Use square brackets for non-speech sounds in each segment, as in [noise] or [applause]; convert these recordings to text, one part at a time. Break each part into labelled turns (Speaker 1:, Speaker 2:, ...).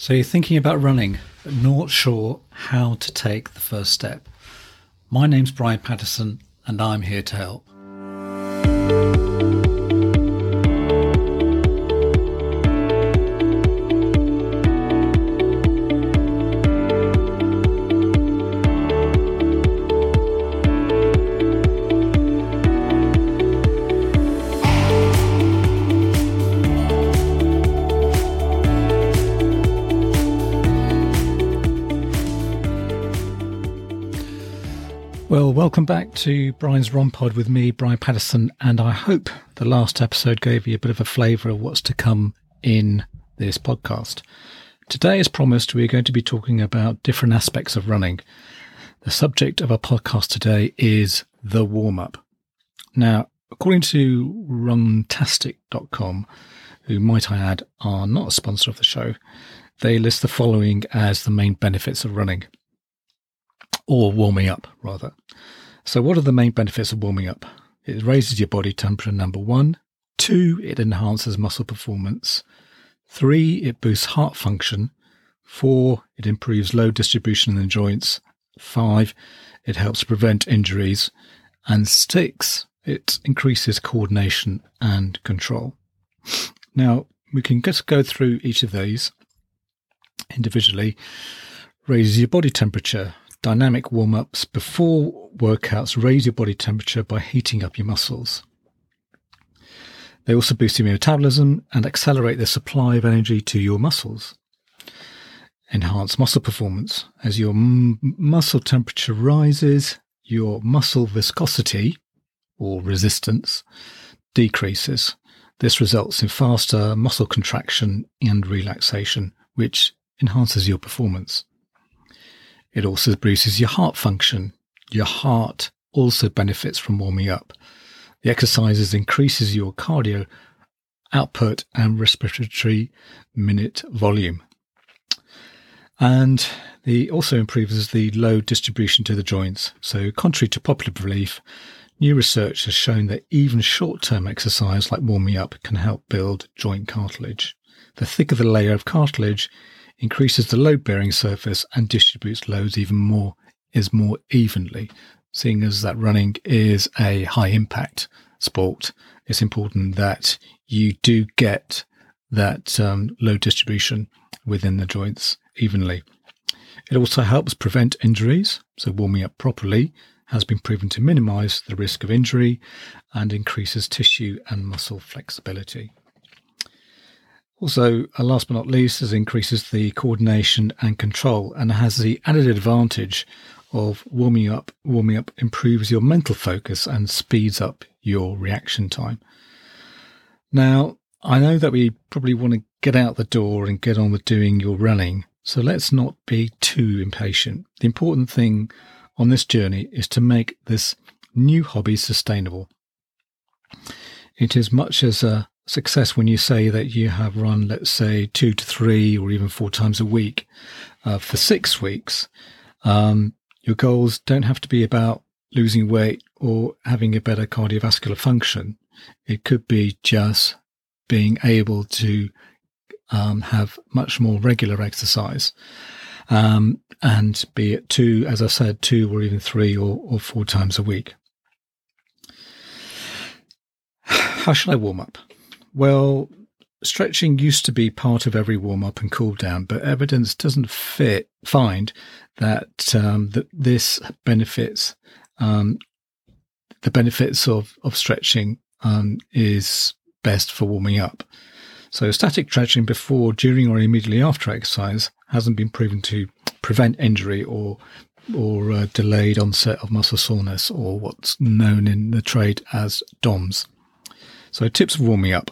Speaker 1: So you're thinking about running, but not sure how to take the first step. My name's Brian Patterson, and I'm here to help. Well, welcome back to Brian's Run Pod with me, Brian Patterson, and I hope the last episode gave you a bit of a flavour of what's to come in this podcast. Today, as promised, we're going to be talking about different aspects of running. The subject of our podcast today is the warm up. Now, according to runtastic.com, who might I add are not a sponsor of the show, they list the following as the main benefits of running or warming up rather. So, what are the main benefits of warming up? It raises your body temperature, number one. Two, it enhances muscle performance. Three, it boosts heart function. Four, it improves load distribution in the joints. Five, it helps prevent injuries. And six, it increases coordination and control. Now, we can just go through each of these individually. Raises your body temperature, dynamic warm ups before workouts raise your body temperature by heating up your muscles. They also boost your metabolism and accelerate the supply of energy to your muscles. Enhance muscle performance. As your m- muscle temperature rises, your muscle viscosity or resistance decreases. This results in faster muscle contraction and relaxation, which enhances your performance. It also boosts your heart function. Your heart also benefits from warming up. The exercises increases your cardio output and respiratory minute volume. And the also improves the load distribution to the joints. So contrary to popular belief, new research has shown that even short-term exercise like warming up can help build joint cartilage. The thicker the layer of cartilage increases the load bearing surface and distributes loads even more is more evenly. Seeing as that running is a high impact sport, it's important that you do get that um, load distribution within the joints evenly. It also helps prevent injuries, so warming up properly has been proven to minimize the risk of injury and increases tissue and muscle flexibility. Also, uh, last but not least, is increases the coordination and control and has the added advantage of warming up. Warming up improves your mental focus and speeds up your reaction time. Now, I know that we probably want to get out the door and get on with doing your running, so let's not be too impatient. The important thing on this journey is to make this new hobby sustainable. It is much as a success when you say that you have run, let's say, two to three or even four times a week uh, for six weeks. Um, your goals don't have to be about losing weight or having a better cardiovascular function. It could be just being able to um, have much more regular exercise. Um, and be it two, as I said, two or even three or, or four times a week. How should I warm up? Well, stretching used to be part of every warm up and cool down, but evidence doesn't fit find that um, that this benefits um, the benefits of of stretching um, is best for warming up. So static stretching before, during, or immediately after exercise hasn't been proven to prevent injury or or uh, delayed onset of muscle soreness, or what's known in the trade as DOMS. So tips for warming up.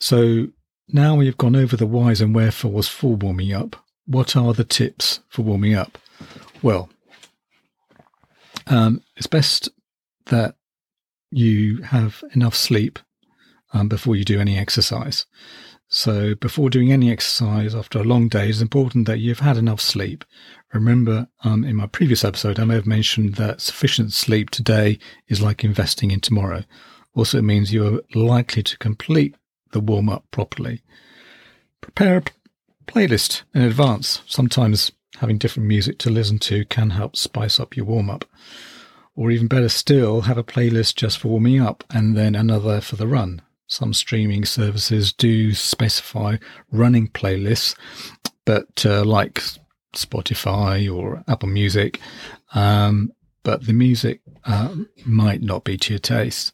Speaker 1: So now we've gone over the whys and wherefores for warming up. What are the tips for warming up? Well, um, it's best that you have enough sleep um, before you do any exercise. So before doing any exercise after a long day, it's important that you've had enough sleep. Remember, um, in my previous episode, I may have mentioned that sufficient sleep today is like investing in tomorrow also means you are likely to complete the warm up properly. Prepare a Playlist in advance. Sometimes having different music to listen to can help spice up your warm up. Or even better still, have a playlist just for warming up and then another for the run. Some streaming services do specify running playlists, but uh, like Spotify or Apple Music, um, but the music uh, might not be to your taste.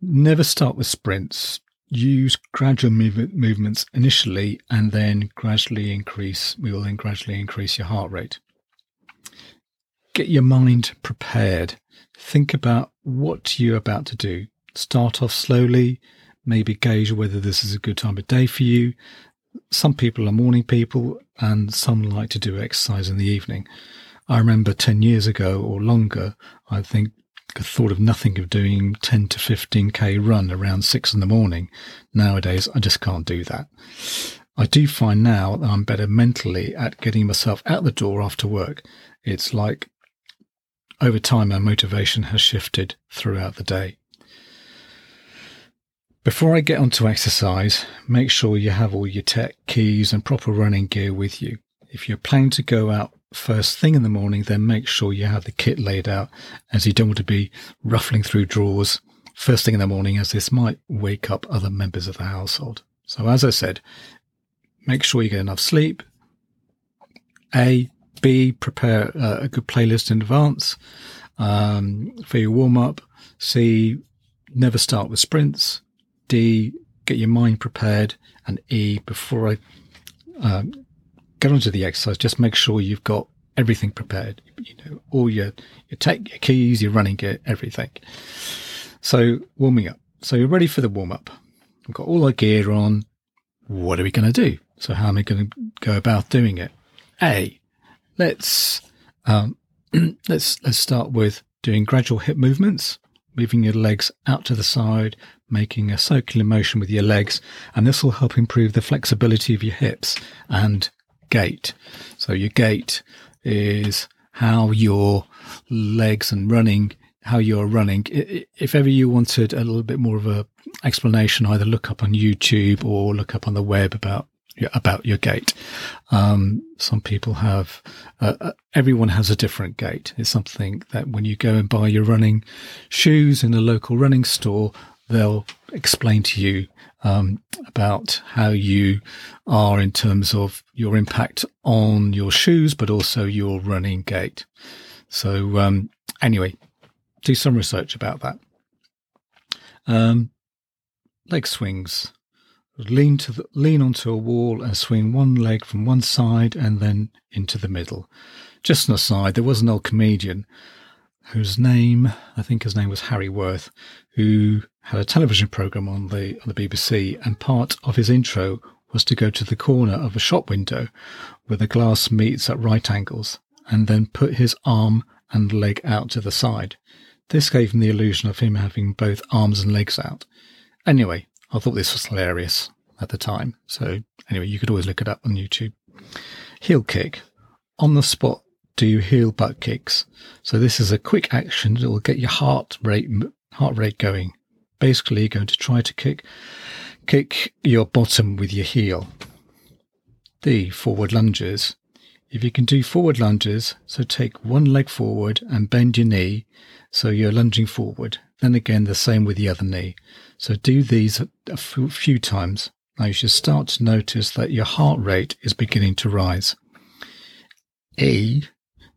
Speaker 1: Never start with sprints. Use gradual move- movements initially and then gradually increase, we will then gradually increase your heart rate. Get your mind prepared. Think about what you're about to do. Start off slowly, maybe gauge whether this is a good time of day for you. Some people are morning people and some like to do exercise in the evening. I remember 10 years ago or longer, I think thought of nothing of doing 10 to 15k run around six in the morning. Nowadays, I just can't do that. I do find now that I'm better mentally at getting myself out the door after work. It's like over time, our motivation has shifted throughout the day. Before I get onto exercise, make sure you have all your tech, keys, and proper running gear with you. If you're planning to go out first thing in the morning, then make sure you have the kit laid out as you don't want to be ruffling through drawers first thing in the morning as this might wake up other members of the household. So as I said, make sure you get enough sleep. A, B, prepare a good playlist in advance um, for your warm up. C, never start with sprints. D, get your mind prepared. And E, before I um, get onto the exercise, just make sure you've got everything prepared. You know, all your, your tech, your keys, your running gear, everything. So warming up. So you're ready for the warm up. We've got all our gear on. What are we going to do? So how am I going to go about doing it? A, let's um, [clears throat] let's let's start with doing gradual hip movements, moving your legs out to the side, making a circular motion with your legs, and this will help improve the flexibility of your hips and gait. So your gait is how your legs and running, how you're running. If ever you wanted a little bit more of a explanation, either look up on YouTube or look up on the web about about your gait. Um, some people have, uh, uh, everyone has a different gait. It's something that when you go and buy your running shoes in a local running store, they'll explain to you um, about how you are in terms of your impact on your shoes, but also your running gait. So, um, anyway, do some research about that. Um, leg swings lean to the, lean onto a wall and swing one leg from one side and then into the middle. Just an aside, there was an old comedian whose name, I think his name was Harry Worth, who had a television program on the on the BBC, and part of his intro was to go to the corner of a shop window where the glass meets at right angles, and then put his arm and leg out to the side. This gave him the illusion of him having both arms and legs out. Anyway, I thought this was hilarious at the time. So anyway, you could always look it up on YouTube. Heel kick. On the spot, do heel butt kicks. So this is a quick action that will get your heart rate, heart rate going. Basically, you're going to try to kick, kick your bottom with your heel. The forward lunges. If you can do forward lunges, so take one leg forward and bend your knee so you're lunging forward. Then again, the same with the other knee. So do these a few times. Now you should start to notice that your heart rate is beginning to rise. E.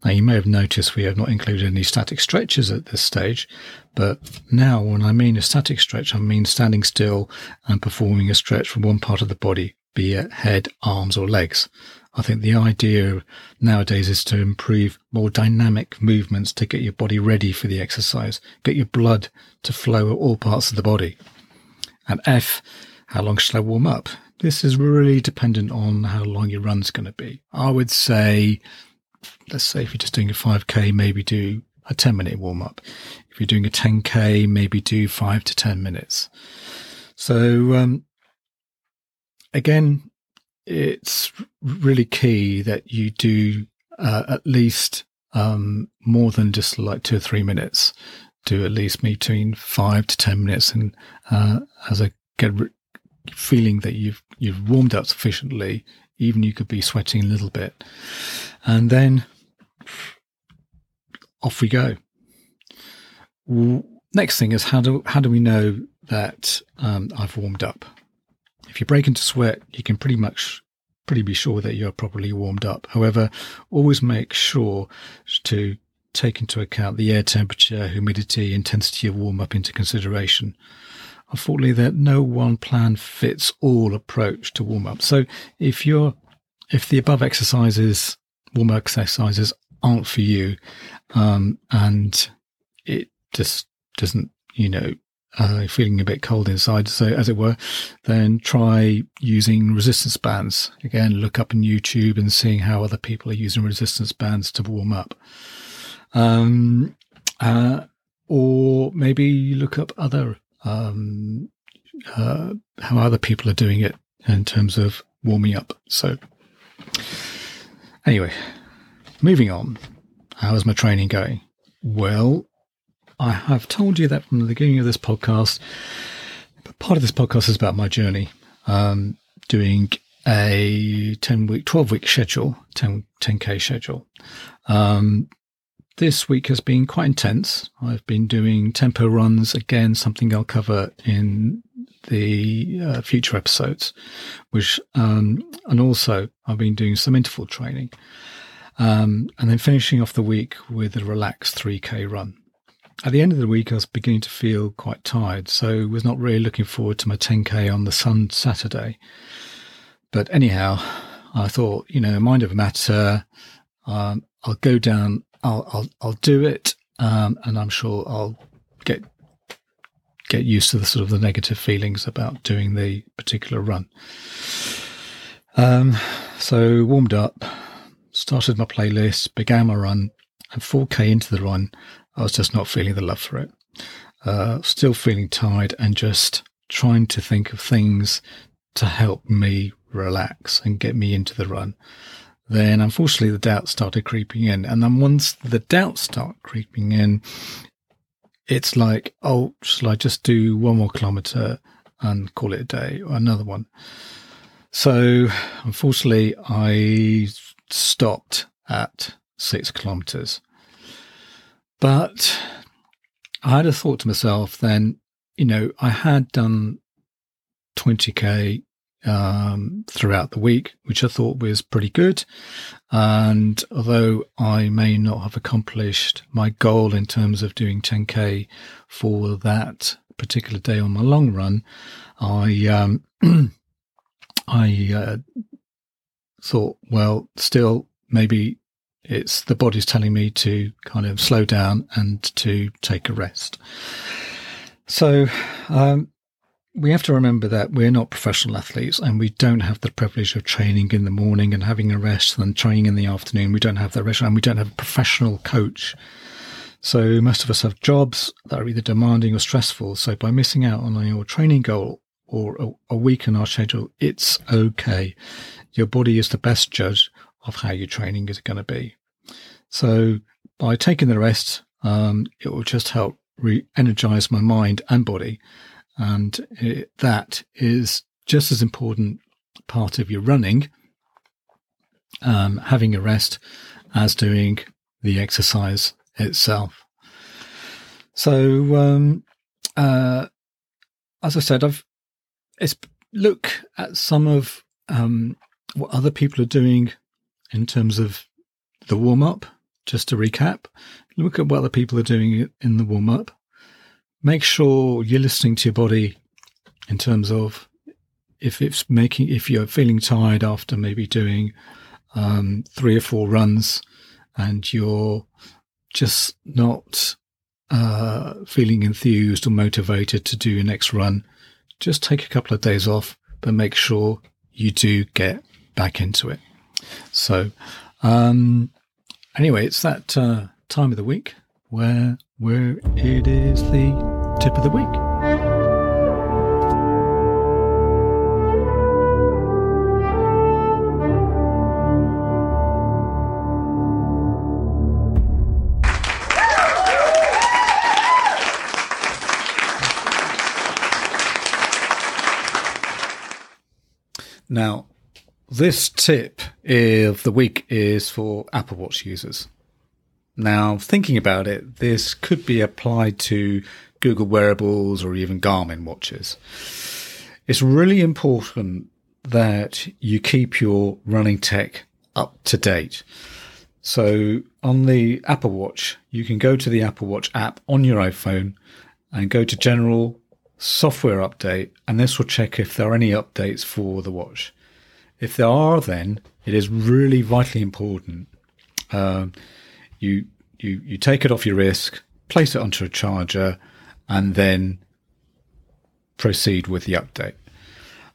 Speaker 1: Now you may have noticed we have not included any static stretches at this stage, but now when I mean a static stretch, I mean standing still and performing a stretch from one part of the body, be it head, arms or legs. I think the idea nowadays is to improve more dynamic movements to get your body ready for the exercise, get your blood to flow at all parts of the body. And F, how long should I warm up? This is really dependent on how long your run's going to be. I would say, let's say if you're just doing a 5k, maybe do a 10 minute warm up. If you're doing a 10k, maybe do five to 10 minutes. So, um, again, it's really key that you do uh, at least um, more than just like two or three minutes. Do at least between five to ten minutes, and uh, as I get re- feeling that you've you've warmed up sufficiently, even you could be sweating a little bit. And then off we go. Next thing is how do how do we know that um, I've warmed up? If you break into sweat, you can pretty much pretty be sure that you're properly warmed up. However, always make sure to take into account the air temperature, humidity, intensity of warm up into consideration. Unfortunately, that no one plan fits all approach to warm up. So if you're if the above exercises, warm up exercises aren't for you, um, and it just doesn't, you know, uh, feeling a bit cold inside, so as it were, then try using resistance bands. Again, look up on YouTube and seeing how other people are using resistance bands to warm up. Um, uh, or maybe look up other um, uh, how other people are doing it in terms of warming up. So, anyway, moving on. How is my training going? Well, I have told you that from the beginning of this podcast. But part of this podcast is about my journey, um, doing a 10 week, 12 week schedule, 10, 10K schedule. Um, this week has been quite intense. I've been doing tempo runs, again, something I'll cover in the uh, future episodes, which, um, and also I've been doing some interval training. Um, and then finishing off the week with a relaxed 3K run. At the end of the week, I was beginning to feel quite tired, so was not really looking forward to my 10K on the Sun Saturday. But anyhow, I thought, you know, mind over matter, um, I'll go down, I'll, I'll, I'll do it, um, and I'm sure I'll get get used to the sort of the negative feelings about doing the particular run. Um, so warmed up, started my playlist, began my run, and 4K into the run, I was just not feeling the love for it. Uh, still feeling tired and just trying to think of things to help me relax and get me into the run. Then, unfortunately, the doubts started creeping in. And then once the doubts start creeping in, it's like, oh, shall I just do one more kilometer and call it a day or another one? So, unfortunately, I stopped at six kilometers. But I had a thought to myself then, you know, I had done 20k um, throughout the week, which I thought was pretty good. And although I may not have accomplished my goal in terms of doing 10k for that particular day on my long run, I um, [clears throat] I uh, thought, well, still maybe it's the body's telling me to kind of slow down and to take a rest. So um, we have to remember that we're not professional athletes and we don't have the privilege of training in the morning and having a rest and training in the afternoon. We don't have the rest and we don't have a professional coach. So most of us have jobs that are either demanding or stressful. So by missing out on your training goal or a, a week in our schedule, it's okay. Your body is the best judge of how your training is going to be. So by taking the rest, um, it will just help re-energize my mind and body. And it, that is just as important part of your running, um, having a rest as doing the exercise itself. So, um, uh, as I said, I've it's look at some of um, what other people are doing in terms of the warm up just to recap, look at what other people are doing in the warm up. Make sure you're listening to your body in terms of if it's making, if you're feeling tired after maybe doing um, three or four runs and you're just not uh, feeling enthused or motivated to do your next run, just take a couple of days off, but make sure you do get back into it. So, um, Anyway, it's that uh, time of the week where where it is the tip of the week. Now, this tip of the week is for Apple Watch users. Now, thinking about it, this could be applied to Google wearables or even Garmin watches. It's really important that you keep your running tech up to date. So on the Apple Watch, you can go to the Apple Watch app on your iPhone and go to General Software Update, and this will check if there are any updates for the watch. If there are, then it is really vitally important. Um, you you you take it off your wrist, place it onto a charger, and then proceed with the update.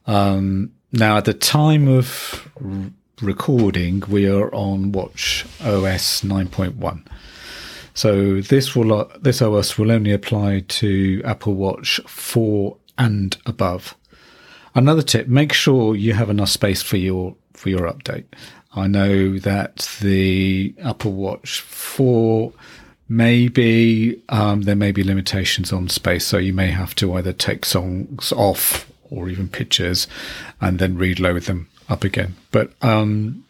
Speaker 1: Um, now, at the time of r- recording, we are on Watch OS 9.1. So this will uh, this OS will only apply to Apple Watch 4 and above. Another tip: make sure you have enough space for your for your update. I know that the Apple Watch 4 maybe um, there may be limitations on space, so you may have to either take songs off or even pictures and then reload them up again. But um,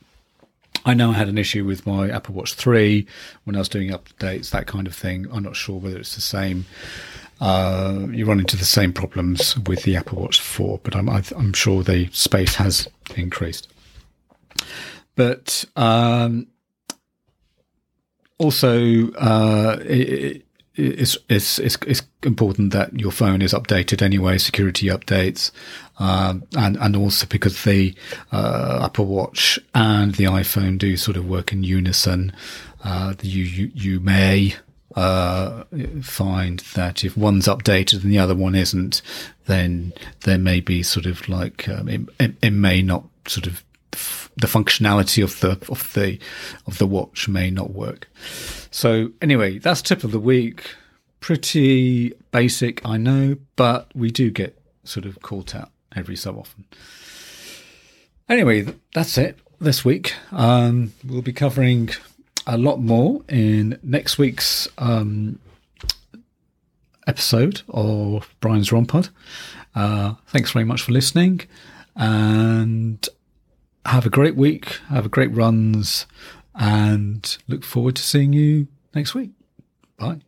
Speaker 1: I know I had an issue with my Apple Watch 3 when I was doing updates, that kind of thing. I'm not sure whether it's the same. Uh, you run into the same problems with the Apple Watch 4, but I'm, I'm sure the space has increased. But um, also, uh, it, it's, it's, it's, it's important that your phone is updated anyway, security updates, um, and, and also because the, uh, Apple Watch and the iPhone do sort of work in unison, uh, you, you, you may, uh, find that if one's updated and the other one isn't, then there may be sort of like, um, it, it, it may not sort of the functionality of the of the of the watch may not work. So anyway, that's tip of the week. Pretty basic, I know, but we do get sort of caught out every so often. Anyway, that's it this week. Um, we'll be covering a lot more in next week's um, episode of Brian's Run Pod. Uh, thanks very much for listening, and have a great week, have a great runs, and look forward to seeing you next week. Bye.